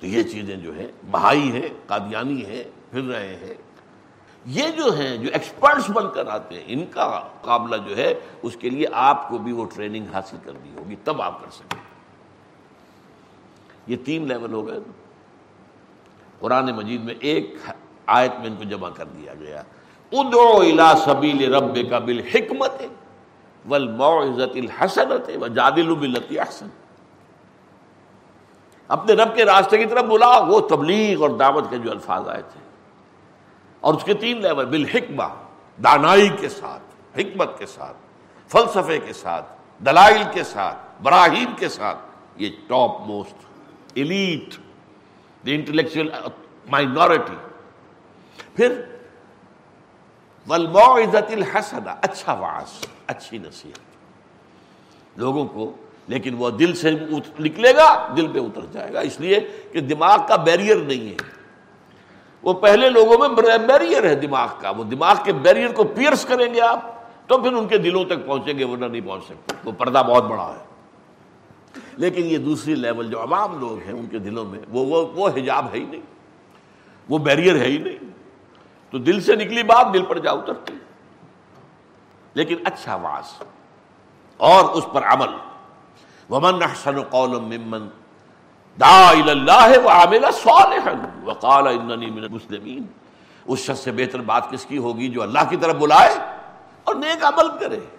تو یہ چیزیں جو ہے بہائی ہے قادیانی ہے پھر رہے ہیں۔ یہ جو ہیں، جو ایکسپرٹس بن کر آتے ہیں، ان کا قابلہ جو ہے، اس کے لیے آپ کو بھی وہ ٹریننگ حاصل کرنی ہوگی، تب آپ کر سکیں یہ تین لیول ہو گئے۔ قرآن مجید میں ایک آیت میں ان کو جمع کر دیا گیا۔ ادعو الى سبیل رب کا بالحکمت والموعظت الحسنت وجادل باللتی احسن۔ اپنے رب کے راستے کی طرف بلا وہ تبلیغ اور دعوت کے جو الفاظ آئے تھے۔ اور اس کے تین لیول بالحکمہ، دانائی کے ساتھ، حکمت کے ساتھ، فلسفے کے ساتھ، دلائل کے ساتھ، براہیم کے ساتھ، یہ top most elite the intellectual minority پھر والموعظت الحسنہ اچھا واس اچھی نصیحت لوگوں کو لیکن وہ دل سے نکلے گا دل پہ اتر جائے گا اس لیے کہ دماغ کا بیریئر نہیں ہے وہ پہلے لوگوں میں بیریئر ہے دماغ کا وہ دماغ کے بیریئر کو پیئرس کریں گے آپ تو پھر ان کے دلوں تک پہنچیں گے ورنہ نہیں پہنچ سکتے وہ پردہ بہت بڑا ہے لیکن یہ دوسری لیول جو عوام لوگ ہیں ان کے دلوں میں، وہ وہ وہ حجاب ہے ہی نہیں، وہ بیریئر ہے ہی نہیں۔ تو دل سے نکلی بات، دل پر جا اترتی لیکن اچھا واس اور اس پر عمل۔ ومن احسن قولا ممن دعا الى وعمل صالحا وقال انني من المسلمين۔ اس شخص سے بہتر بات کس کی ہوگی؟ جو اللہ کی طرف بلائے اور نیک عمل کرے۔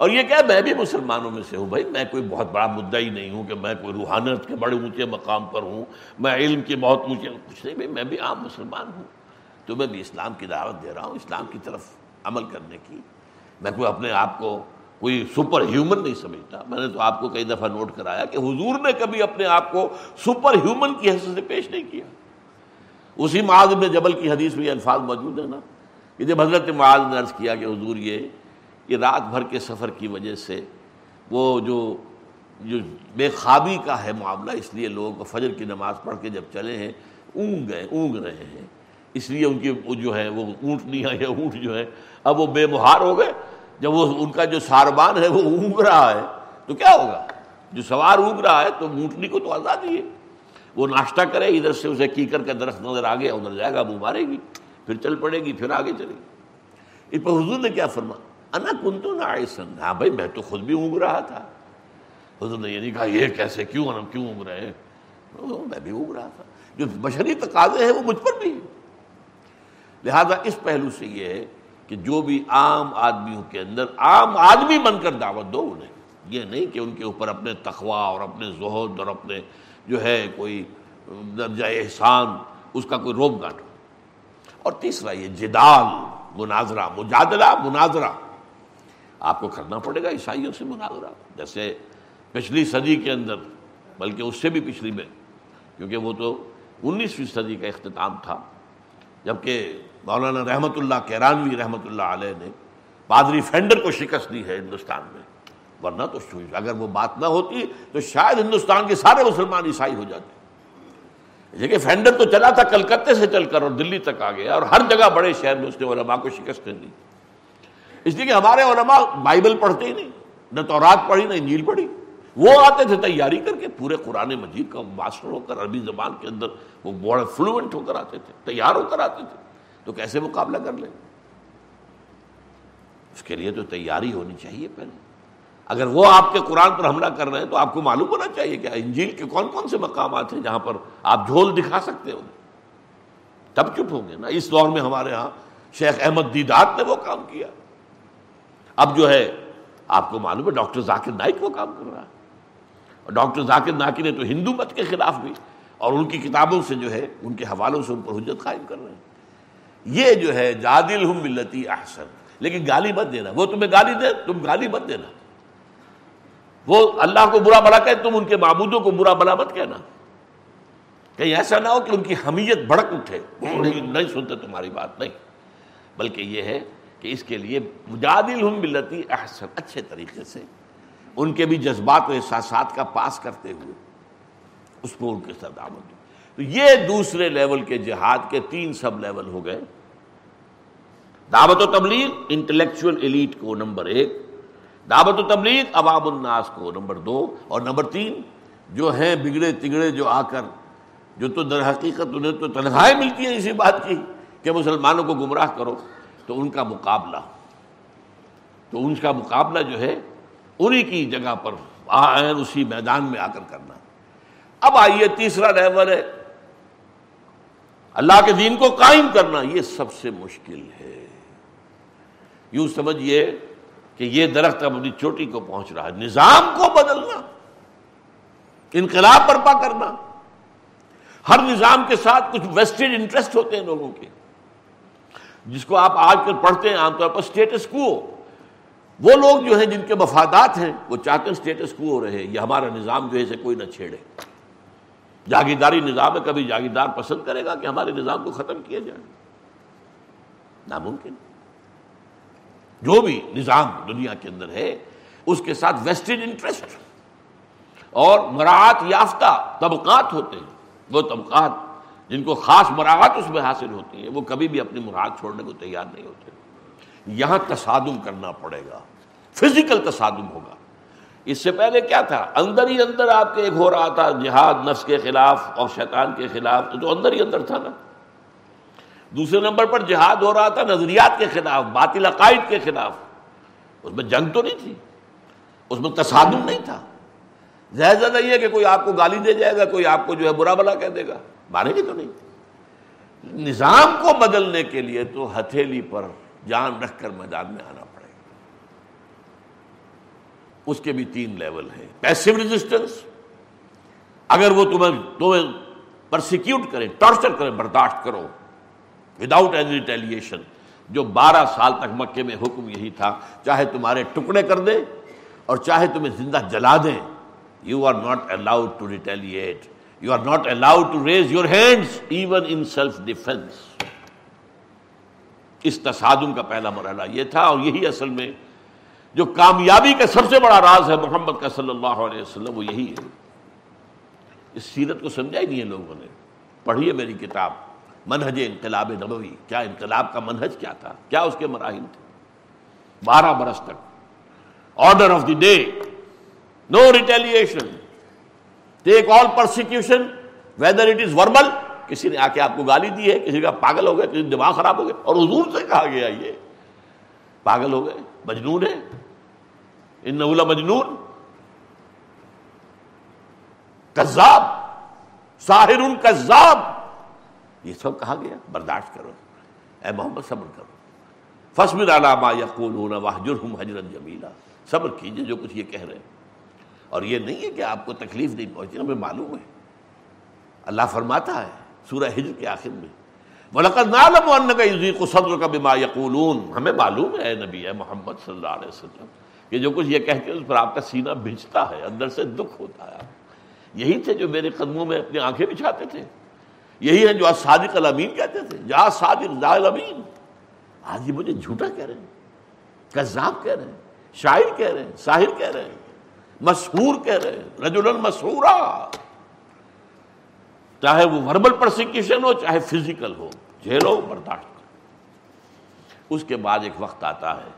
اور یہ کہ میں بھی مسلمانوں میں سے ہوں بھائی، میں کوئی بہت بڑا مدعی نہیں ہوں کہ میں کوئی روحانیت کے بڑے اونچے مقام پر ہوں، میں علم کے بہت اونچے، کچھ نہیں بھائی، میں بھی عام مسلمان ہوں۔ تو میں بھی اسلام کی دعوت دے رہا ہوں، اسلام کی طرف عمل کرنے کی۔ میں کوئی اپنے آپ کو کوئی سپر ہیومن نہیں سمجھتا۔ میں نے تو آپ کو کئی دفعہ نوٹ کرایا کہ حضور نے کبھی اپنے آپ کو سپر ہیومن کی حیثیت سے پیش نہیں کیا۔ اسی معاذ میں جبل کی حدیث میں یہ الفاظ موجود ہے نا، کہ جب حضرت معاذ نے عرض کیا کہ حضور یہ کہ رات بھر کے سفر کی وجہ سے وہ جو جو بے خوابی کا ہے معاملہ، اس لیے لوگ فجر کی نماز پڑھ کے جب چلے ہیں، اونگ گئے، اونگ رہے ہیں۔ اس لیے ان کی جو ہے، وہ اونٹ نہیں یا اونٹ جو ہے، اب وہ بے مہار ہو گئے۔ جب وہ ان کا جو ساربان ہے، وہ اونگ رہا ہے، تو کیا ہوگا؟ جو سوار اونگ رہا ہے، تو اونٹنی کو تو آزادی ہے۔ وہ ناشتہ کرے، ادھر سے اسے کیکر کا درخت نظر آ گیا ادھر جائے گا وہ مارے گی، پھر چل پڑے گی، پھر آگے چلے گی۔ اس پر حضور نے کیا فرما انا کن تو نہ ہاں بھائی، میں تو خود بھی اونگ رہا تھا۔ حضور نے یہ نہیں کہا، یہ کیسے کیوں ہم کیوں اونگ رہے ہیں؟ میں بھی اونگ رہا تھا۔ جو بشری تقاضے ہیں وہ مجھ پر بھی۔ لہذا اس پہلو سے یہ ہے کہ جو بھی عام آدمیوں کے اندر، عام آدمی بن کر دعوت دو انہیں۔ یہ نہیں کہ ان کے اوپر اپنے تخوا اور اپنے زہد اور اپنے جو ہے کوئی درجہ احسان، اس کا کوئی روب گاٹ اور تیسرا یہ جدال، مناظرہ، مجادلہ، مناظرہ۔ آپ کو کرنا پڑے گا، عیسائیوں سے مناظرہ جیسے پچھلی صدی کے اندر، بلکہ اس سے بھی پچھلی میں، کیونکہ وہ تو انیسویں صدی کا اختتام تھا، جبکہ مولانا رحمۃ اللہ کیرانوی رحمۃ اللہ علیہ نے پادری فینڈر کو شکست دی ہے ہندوستان میں۔ ورنہ تو اگر وہ بات نہ ہوتی تو شاید ہندوستان کے سارے مسلمان عیسائی ہو جاتے۔ لیکن فینڈر تو چلا تھا کلکتے سے چل کر اور دلی تک آ گیا اور ہر جگہ بڑے شہر میں اس نے علماء کو شکستیں دی۔ اس لیے کہ ہمارے علماء بائبل پڑھتے ہی نہیں، نہ تورات پڑھی، نہ انجیل پڑھی۔ وہ آتے تھے تیاری کر کے، پورے قرآن مجید کا ماسٹر ہو کر عربی زبان کے اندر وہ بڑا فلوئنٹ ہو کر آتے تھے، تیار ہو کر آتے تھے۔ تو کیسے مقابلہ کر لیں؟ اس کے لیے تو تیاری ہونی چاہیے پہلے۔ اگر وہ آپ کے قرآن پر حملہ کر رہے ہیں تو آپ کو معلوم ہونا چاہیے کہ انجیل کے کون کون سے مقامات ہیں جہاں پر آپ جھول دکھا سکتے ہو تب چپ ہوں گے نا۔ اس دور میں ہمارے ہاں شیخ احمد دیدات نے وہ کام کیا۔ اب جو ہے آپ کو معلوم ہے ڈاکٹر ذاکر نائک وہ کام کر رہا ہے۔ اور ڈاکٹر ذاکر نائک نے تو ہندو مت کے خلاف بھی اور ان کی کتابوں سے جو ہے ان کے حوالوں سے ان پر حجت قائم کر رہے ہیں۔ یہ جو ہے جادل ہم ملتی احسن۔ لیکن گالی مت دینا۔ وہ تمہیں گالی دے تم گالی مت دینا۔ وہ اللہ کو برا بلا کہ تم ان کے معبودوں کو برا بلا مت کہنا۔ کہیں ایسا نہ ہو کہ ان کی حمیت بڑک اٹھے۔ نہیں سنتے تمہاری بات نہیں۔ بلکہ یہ ہے کہ اس کے لیے مجادل ہم ملتی احسن، اچھے طریقے سے۔ ان کے بھی جذبات و احساسات کا پاس کرتے ہوئے اس کو ان کے ساتھ دعوت تو یہ دوسرے لیول کے جہاد کے تین سب لیول ہو گئے۔ دعوت و تبلیغ، انٹلیکچوئل ایلیٹ کو نمبر ایک۔ دعوت و تبلیغ، عوام الناس کو نمبر دو۔ اور نمبر تین، جو ہیں بگڑے تگڑے، جو آ کر، جو تو در حقیقت انہیں تو تنخواہیں ملتی ہیں اسی بات کی کہ مسلمانوں کو گمراہ کرو۔ تو ان کا مقابلہ۔ تو ان کا مقابلہ جو ہے، انہی کی جگہ پر اسی میدان میں آ کر کرنا۔ اب آئیے، تیسرا لیول ہے۔ اللہ کے دین کو قائم کرنا، یہ سب سے مشکل ہے۔ یوں سمجھیے کہ یہ درخت اب اپنی چوٹی کو پہنچ رہا ہے۔ نظام کو بدلنا، انقلاب برپا کرنا۔ ہر نظام کے ساتھ کچھ ویسٹڈ انٹرسٹ ہوتے ہیں لوگوں کے۔ جس کو آپ آج کل پڑھتے ہیں، عام طور پر اسٹیٹس کو وہ لوگ جو ہیں جن کے مفادات ہیں، وہ چاہتے ہیں اسٹیٹس کو ہو رہے، یہ ہمارا نظام جو ہے اسے کوئی نہ چھیڑے۔ جاگیرداری نظام ہے، کبھی جاگیردار پسند کرے گا کہ ہمارے نظام کو ختم کیا جائے۔ ناممکن۔ جو بھی نظام دنیا کے اندر ہے، اس کے ساتھ ویسٹڈ انٹرسٹ اور مراعات یافتہ طبقات ہوتے ہیں۔ وہ طبقات جن کو خاص مراعات اس میں حاصل ہوتی ہیں، وہ کبھی بھی اپنی مراعات چھوڑنے کو تیار نہیں ہوتے۔ یہاں تصادم کرنا پڑے گا فزیکل تصادم ہوگا۔ اس سے پہلے کیا تھا؟ اندر ہی اندر آپ کے ایک ہو رہا تھا جہاد، نفس کے خلاف اور شیطان کے خلاف تو اندر ہی اندر تھا نا۔ دوسرے نمبر پر جہاد ہو رہا تھا، نظریات کے خلاف، باطل عقائد کے خلاف۔ اس میں جنگ تو نہیں تھی، اس میں تصادم نہیں تھا۔ زیادہ نہیں ہے کہ کوئی آپ کو گالی دے جائے گا، کوئی آپ کو جو ہے برا بلا کہہ دے گا۔ مارے گی تو نہیں۔ نظام کو بدلنے کے لیے تو ہتھیلی پر جان رکھ کر میدان میں آنا پڑے گا۔ اس کے بھی تین لیول ہیں۔ پیسو ریزسٹنس اگر وہ تمہیں تمہیں پرسیکیوٹ کریں ٹارچر کریں برداشت کرو۔ وداؤٹ اینی ریٹیلیشن جو بارہ سال تک مکے میں حکم یہی تھا، چاہے تمہارے ٹکڑے کر دے اور چاہے تمہیں زندہ جلا دیں you are not allowed to retaliate you are not allowed to raise your hands even in self defence اس تصادم کا پہلا مرحلہ یہ تھا اور یہی اصل میں جو کامیابی کا سب سے بڑا راز ہے محمد کا صلی اللہ علیہ وسلم، وہ یہی ہے۔ اس سیرت کو سمجھا ہی نہیں ہے لوگوں نے۔ پڑھی ہے میری کتاب، منہج انقلاب نبوی۔ کیا انقلاب کا منہج کیا تھا؟ کیا اس کے مراحل تھے؟ بارہ برس تک۔ Order of the day no retaliation take all persecution whether it is verbal کسی نے آ کے آپ کو گالی دی ہے، کسی کا پاگل ہو گیا، کسی دماغ خراب ہو گیا، اور حضور سے کہا گیا یہ، پاگل ہو گئے، مجنون ہے ان نولا مجنون۔ کذاب ساحر ان کذاب۔ یہ سب کہا گیا، برداشت کرو۔ اے محمد، صبر کرو۔ فصبر علامہ یقول حجرت جمیلا۔ صبر کیجیے جو کچھ یہ کہہ رہے ہیں۔ اور یہ نہیں ہے کہ آپ کو تکلیف نہیں پہنچی ہمیں معلوم ہے۔ اللہ فرماتا ہے سورہ ہجر کے آخر میں، وَلَقَدْ نَعْلَمُ أَنَّكَ يُزِيقُ صَدْرُكَ بِمَا يَقُولُونَ۔ ہمیں معلوم ہے نبی ہے محمد صلی اللہ علیہ وسلم، کہ جو کچھ یہ کہتے ہیں، اس پر آپ کا سینہ بھجتا ہے، اندر سے دکھ ہوتا ہے۔ یہی تھے جو میرے قدموں میں اپنی آنکھیں بچھاتے تھے۔ یہی ہیں جو آج صادق الامین کہتے تھے۔ جہاں صادق الامین۔ آج یہ مجھے جھوٹا کہہ رہے ہیں، کذاب کہہ رہے ہیں، شاعر کہہ رہے ہیں، ساحر کہہ رہے ہیں۔ مشہور کہہ رہے ہیں رجل مسہورا چاہے وہ وربل پرسیکیوشن ہو، چاہے فزیکل ہو جھیلو برداشت کرو اس کے بعد ایک وقت آتا ہے،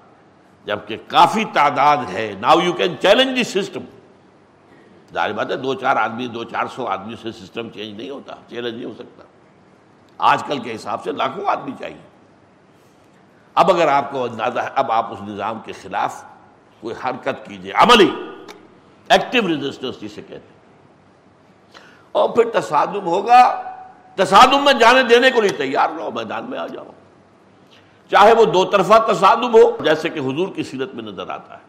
جبکہ کافی تعداد ہے۔ Now you can challenge the system ظاہر بات ہے، دو چار آدمی، دو چار سو آدمی سے سسٹم چینج نہیں ہوتا چیلنج نہیں ہو سکتا۔ آج کل کے حساب سے لاکھوں آدمی چاہیے۔ اب اگر آپ کو اندازہ ہے، اب آپ اس نظام کے خلاف کوئی حرکت کیجیے عملی۔ ایکٹیو ریزسٹنس جسے کہتے ہیں۔ اور پھر تصادم ہوگا۔ تصادم میں جانے دینے کو نہیں تیار رہو، میدان میں آ جاؤ۔ چاہے وہ دو طرفہ تصادم ہو، جیسے کہ حضور کی سیرت میں نظر آتا ہے۔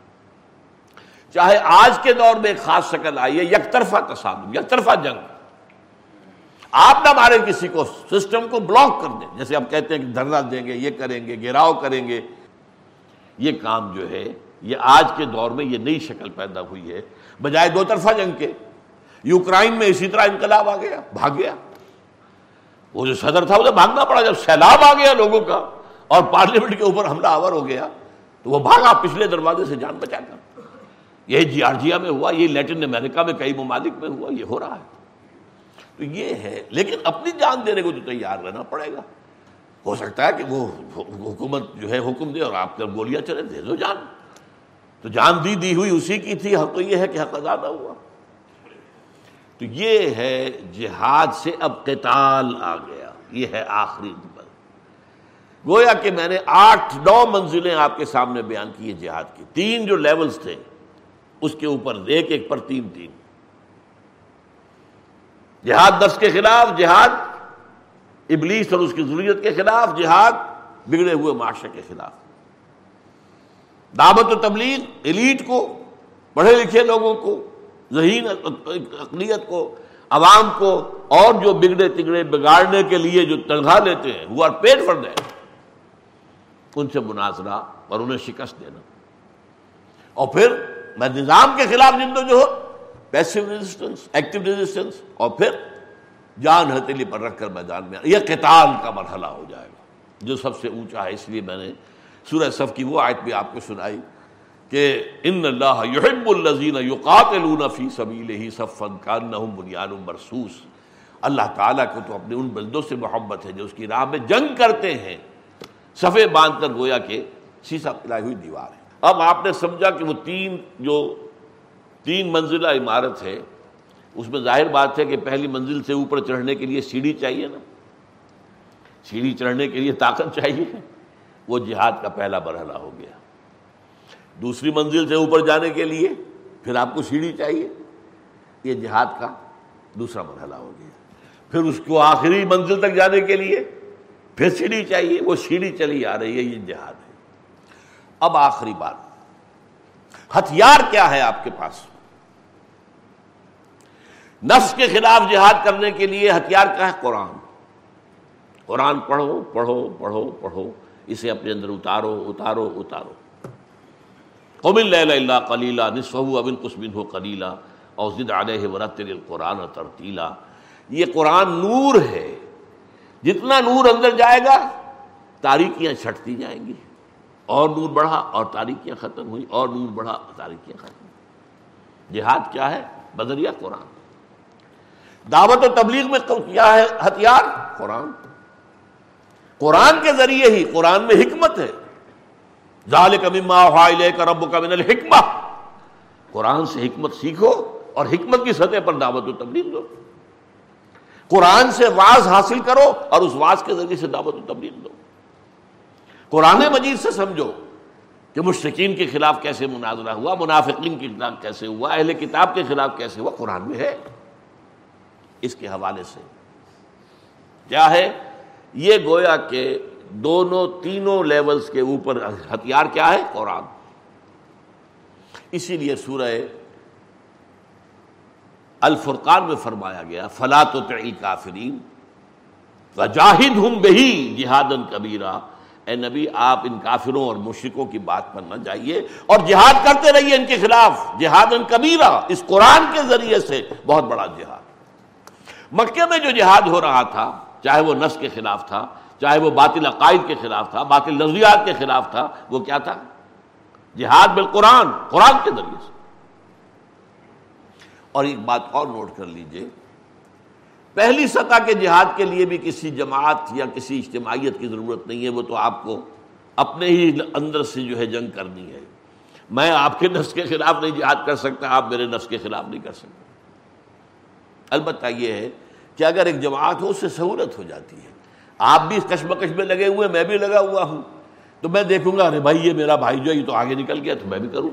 چاہے آج کے دور میں ایک خاص شکل آئی ہے، یک طرفہ تصادم، یک طرفہ جنگ۔ آپ نہ مارے کسی کو، سسٹم کو بلاک کر دیں۔ جیسے ہم کہتے ہیں کہ دھرنا دیں گے، یہ کریں گے، گھیراؤ کریں گے۔ یہ کام جو ہے یہ آج کے دور میں یہ نئی شکل پیدا ہوئی ہے، بجائے دو طرفہ جنگ کے۔ یوکرائن میں اسی طرح انقلاب آ گیا، بھاگ گیا۔ وہ جو صدر تھا، اسے بھاگنا پڑا۔ جب سیلاب آ گیا لوگوں کا اور پارلیمنٹ کے اوپر حملہ آور ہو گیا، تو وہ بھاگا پچھلے دروازے سے جان بچا کر۔ یہ جارجیا میں ہوا، یہ لیٹن امریکہ میں کئی ممالک میں ہوا، یہ ہو رہا ہے۔ تو یہ ہے، لیکن اپنی جان دینے کو تو تیار رہنا پڑے گا۔ ہو سکتا ہے کہ وہ حکومت جو ہے، حکم دے اور آپ جب گولیاں چلے، دے دو جان۔ تو جان دی دی ہوئی اسی کی تھی، حق تو یہ ہے کہ حق زیادہ ہوا۔ تو یہ ہے جہاد سے اب قتال آ گیا۔ یہ ہے آخری نمبر گویا کہ میں نے آٹھ، نو منزلیں آپ کے سامنے بیان کی جہاد کی۔ تین جو لیولز تھے، اس کے اوپر ایک ایک پر تین تین۔ جہاد نفس کے خلاف، جہاد ابلیس اور اس کی ضروریت کے خلاف، جہاد بگڑے ہوئے معاشرے کے خلاف۔ دعوت و تبلیغ ایلیٹ کو، پڑھے لکھے لوگوں کو، ذہین اقلیت کو، عوام کو، اور جو بگڑے تگڑے بگاڑنے کے لیے جو تنخواہ لیتے ہیں وہ پیٹ فر دیں ان سے مناظرہ اور انہیں شکست دینا۔ اور پھر میں نظام کے خلاف جن جو ہو پیسو ریزسٹنس ایکٹیو ریزسٹنس اور پھر جان ہتیلی پر رکھ کر میدان میں یہ قتال کا مرحلہ ہو جائے گا، جو سب سے اونچا ہے، اس لیے میں نے سورہ صف کی وہ آیت بھی آپ کو سنائی کہ ان اللہ یحب الذین یقاتلون فی سبیلہ صفا کانہم بنیان مرصوص۔ اللہ تعالیٰ کو تو اپنے ان بندوں سے محبت ہے جو اس کی راہ میں جنگ کرتے ہیں۔ صفے باندھ کر گویا کہ سیسا پلائی ہوئی دیوار ہے۔ اب آپ نے سمجھا کہ وہ تین جو تین منزلہ عمارت ہے، اس میں ظاہر بات ہے کہ پہلی منزل سے اوپر چڑھنے کے لیے سیڑھی چاہیے نا۔ سیڑھی چڑھنے کے لیے طاقت چاہیے۔ وہ جہاد کا پہلا مرحلہ ہو گیا۔ دوسری منزل سے اوپر جانے کے لیے پھر آپ کو سیڑھی چاہیے۔ یہ جہاد کا دوسرا مرحلہ ہو گیا۔ پھر اس کو آخری منزل تک جانے کے لیے پھر سیڑھی چاہیے۔ وہ سیڑھی چلی آ رہی ہے، یہ جہاد ہے۔ اب آخری بات۔ ہتھیار کیا ہے آپ کے پاس؟ نفس کے خلاف جہاد کرنے کے لیے ہتھیار کیا ہے؟ قرآن۔ قرآن پڑھو پڑھو پڑھو پڑھو۔ اسے اپنے اندر اتارو اتارو اتارو۔ قبل اللہ کلیلہ نصف ابن قسمن ہو کلیلہ اور ضد علیہ ورتل القرآن ترتیلا یہ قرآن نور ہے۔ جتنا نور اندر جائے گا، تاریکیاں چھٹتی جائیں گی۔ اور نور بڑھا، اور تاریکیاں ختم ہوئی اور نور بڑھا تاریکیاں ختم ہوئی جہاد کیا ہے؟ بدریہ قرآن۔ دعوت و تبلیغ میں کیا ہے؟ ہتھیار؟ قرآن۔ قرآن کے ذریعے ہی، قرآن میں حکمت ہے۔ کا رب کا من الحکمہ۔ قرآن سے حکمت سیکھو اور حکمت کی سطح پر دعوت و تبلیغ دو۔ قرآن سے واز حاصل کرو اور اس واز کے ذریعے سے دعوت و تبلیغ دو۔ قرآن مجید سے سمجھو کہ مشرقین کے خلاف کیسے مناظرہ ہوا، منافقین کے خلاف کیسے ہوا، اہل کتاب کے خلاف کیسے ہوا، قرآن میں ہے۔ اس کے حوالے سے۔ کیا ہے؟ یہ گویا کہ دونوں تینوں لیولز کے اوپر ہتھیار کیا ہے؟ قرآن۔ اسی لیے سورہ الفرقان میں فرمایا گیا، فلا تو کافرین جاہد ہوں بہی جہاد کبیرہ۔ اے نبی، آپ ان کافروں اور مشرقوں کی بات پر نہ جائیے اور جہاد کرتے رہیے ان کے خلاف۔ جہاد کبیرہ، اس قرآن کے ذریعے سے بہت بڑا جہاد۔ مکے میں جو جہاد ہو رہا تھا چاہے وہ نس کے خلاف تھا، چاہے وہ باطل عقائد کے خلاف تھا، باطل نظریات کے خلاف تھا، وہ کیا تھا؟ جہاد بالقرآن، قرآن کے ذریعے سے۔ اور ایک بات اور نوٹ کر لیجیے، پہلی سطح کے جہاد کے لیے بھی کسی جماعت یا کسی اجتماعیت کی ضرورت نہیں ہے، وہ تو آپ کو اپنے ہی اندر سے جو ہے جنگ کرنی ہے۔ میں آپ کے نفس کے خلاف نہیں جہاد کر سکتا، آپ میرے نفس کے خلاف نہیں کر سکتے البتہ یہ ہے کہ اگر ایک جماعت ہو اس سے سہولت ہو جاتی ہے۔ آپ بھی اس کشمکش میں لگے ہوئے میں بھی لگا ہوا ہوں۔ تو میں دیکھوں گا، ارے بھائی، یہ میرا بھائی جو ہے، یہ تو آگے نکل گیا، تو میں بھی کروں۔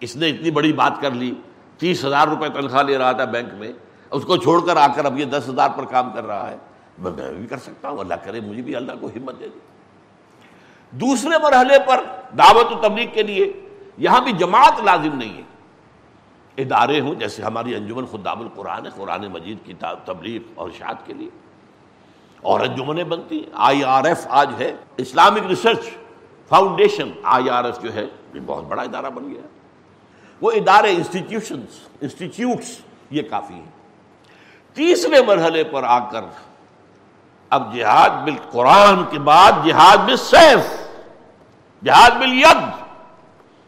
اس نے اتنی بڑی بات کر لی۔ تیس ہزار روپے تنخواہ لے رہا تھا بینک میں۔ اس کو چھوڑ کر آ کر اب یہ دس ہزار پر کام کر رہا ہے۔ میں بھی کر سکتا ہوں۔ اللہ کرے، مجھے بھی اللہ کو ہمت دے دے۔ دوسرے مرحلے پر دعوت و تبلیغ کے لیے یہاں بھی جماعت لازم نہیں ہے۔ ادارے ہوں، جیسے ہماری انجمن خدام القرآن ہے، قرآن مجید کی تبلیغ اور اشاعت کے لیے۔ اور انجمنیں بنتی ہیں۔ آئی آر ایف آج ہے۔ Islamic research foundation I R F جو ہے، یہ بہت بڑا ادارہ بن گیا وہ ادارے انسٹیٹیوشنس انسٹیٹیوٹس یہ کافی ہیں۔ تیسرے مرحلے پر آ کر اب جہاد بال قرآن کے بعد جہاد بل سیف، جہاد بل ید،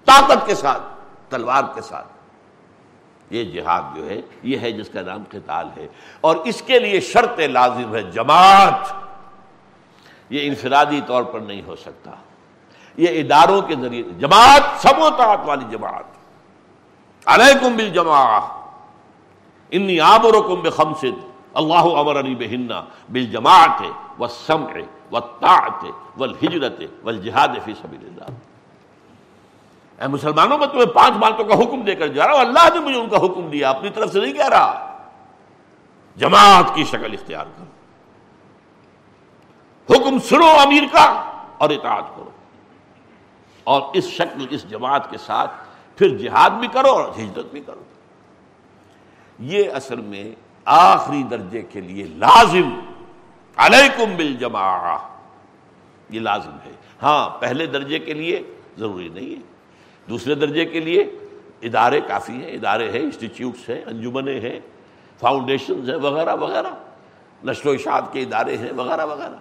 طاقت کے ساتھ، تلوار کے ساتھ۔ یہ جہاد جو ہے، یہ ہے جس کا نام قتال ہے۔ اور اس کے لیے شرط لازم ہے جماعت۔ یہ انفرادی طور پر نہیں ہو سکتا۔ یہ اداروں کے ذریعے، جماعت، سب و تعت والی جماعت۔ علیکم بالجماع انی آمرکم بخمسد اللہ امر علی بہنہ بالجماعت والسمع والطاعت والہجرت والجہاد فی سبیل اللہ۔ اے مسلمانوں میں تمہیں پانچ باتوں کا حکم دے کر جا رہا ہوں۔ اللہ نے مجھے ان کا حکم دیا، اپنی طرف سے نہیں کہہ رہا۔ جماعت کی شکل اختیار کرو۔ حکم سنو امیر کا اور اطاعت کرو۔ اور اس شکل، اس جماعت کے ساتھ پھر جہاد بھی کرو اور ہجرت بھی کرو۔ یہ اصل میں آخری درجے کے لیے لازم۔ علیکم بالجماع یہ لازم ہے۔ ہاں پہلے درجے کے لیے ضروری نہیں ہے۔ دوسرے درجے کے لیے ادارے کافی ہیں، ادارے ہیں انسٹیٹیوٹس ہیں، انجمنیں ہیں فاؤنڈیشنز ہیں، وغیرہ وغیرہ۔ نشر و اشاعت کے ادارے ہیں، وغیرہ وغیرہ۔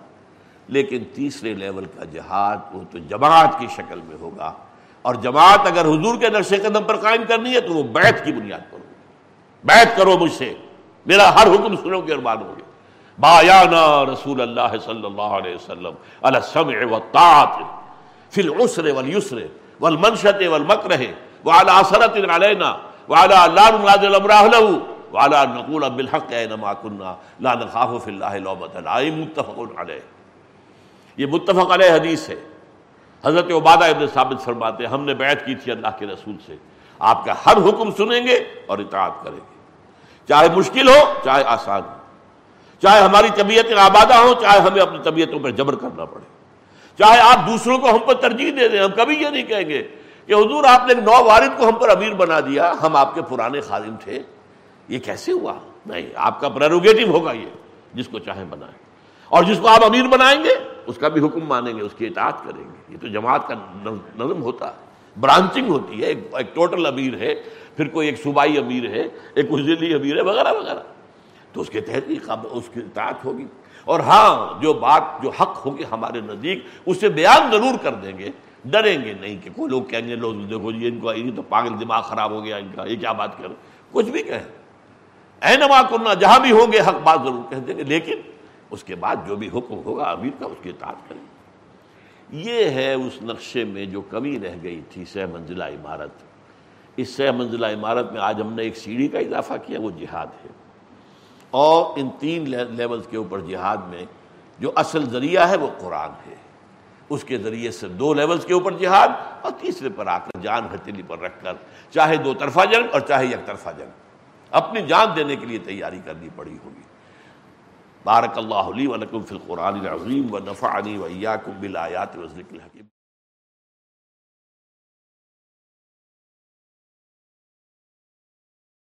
لیکن تیسرے لیول کا جہاد وہ تو جماعت کی شکل میں ہوگا۔ اور جماعت اگر حضور کے نقش قدم پر قائم کرنی ہے تو وہ بیت کی بنیاد پر ہوگی۔ بیت کرو مجھ سے۔ میرا ہر حکم سنو گے اور مانو گے۔ بایانا رسول اللہ صلی اللہ علیہ وسلم السمع والطاعت فی العسر والیسر۔ والمنشط والمکرہ وعلى اثرت علینا وعلى لا ننادل امراہ له وعلى نقول بالحق اینما كنا لا نخاف فی اللہ لومت لائم متفق علیہ یہ متفق علیہ حدیث ہے. حضرت عبادہ ابن ثابت فرماتے ہیں، ہم نے بیعت کی تھی اللہ کے رسول سے. آپ کا ہر حکم سنیں گے اور اطاعت کریں گے. چاہے مشکل ہو، چاہے آسان ہو. چاہے ہماری طبیعتیں آبادہ ہوں چاہے ہمیں اپنی طبیعتوں پر جبر کرنا پڑے. چاہے آپ دوسروں کو ہم پر ترجیح دے دیں، ہم کبھی یہ نہیں کہیں گے کہ حضور، آپ نے نو وارد کو ہم پر امیر بنا دیا، ہم آپ کے پرانے خادم تھے۔ یہ کیسے ہوا؟ نہیں، آپ کا پریروگیٹو ہوگا یہ، جس کو چاہیں بنائیں۔ اور جس کو آپ امیر بنائیں گے، اس کا بھی حکم مانیں گے، اس کی اطاعت کریں گے۔ یہ تو جماعت کا نظم ہوتا ہے۔ برانچنگ ہوتی ہے، ایک ٹوٹل امیر ہے، پھر کوئی ایک صوبائی امیر ہے، ایک ضلعی امیر ہے، وغیرہ وغیرہ۔ تو اس کے تحت اس کی اطاعت ہوگی۔ اور ہاں جو بات، جو حق ہوگی ہمارے نزدیک، اسے بیان ضرور کر دیں گے۔ ڈریں گے نہیں کہ کوئی لوگ کہیں گے لوگ جی، دیکھو جی ان کو تو پاگل دماغ خراب ہو گیا، ان کا، یہ کیا بات کر کچھ بھی کہیں۔ اے نما کرنا جہاں بھی ہوں گے، حق بات ضرور کہہ دیں گے۔ لیکن اس کے بعد جو بھی حکم ہوگا، امیر کا، اس کی اطاعت کریں۔ یہ ہے اس نقشے میں جو کمی رہ گئی تھی سہ منزلہ عمارت۔ اس سہ منزلہ عمارت میں آج ہم نے ایک سیڑھی کا اضافہ کیا، وہ جہاد ہے۔ اور ان تین لیولز کے اوپر جہاد میں جو اصل ذریعہ ہے وہ قرآن ہے۔ اس کے ذریعے سے دو لیولز کے اوپر جہاد اور تیسرے پر آ کر جان ہتھیلی پر رکھ کر چاہے دو طرفہ جنگ اور چاہے یک طرفہ جنگ۔ اپنی جان دینے کے لیے تیاری کرنی پڑی ہوگی۔ بارک اللہ علی ولکم فی القرآن العظیم و نفعنی و ایاکم بالآیات و ذکر الحکیم۔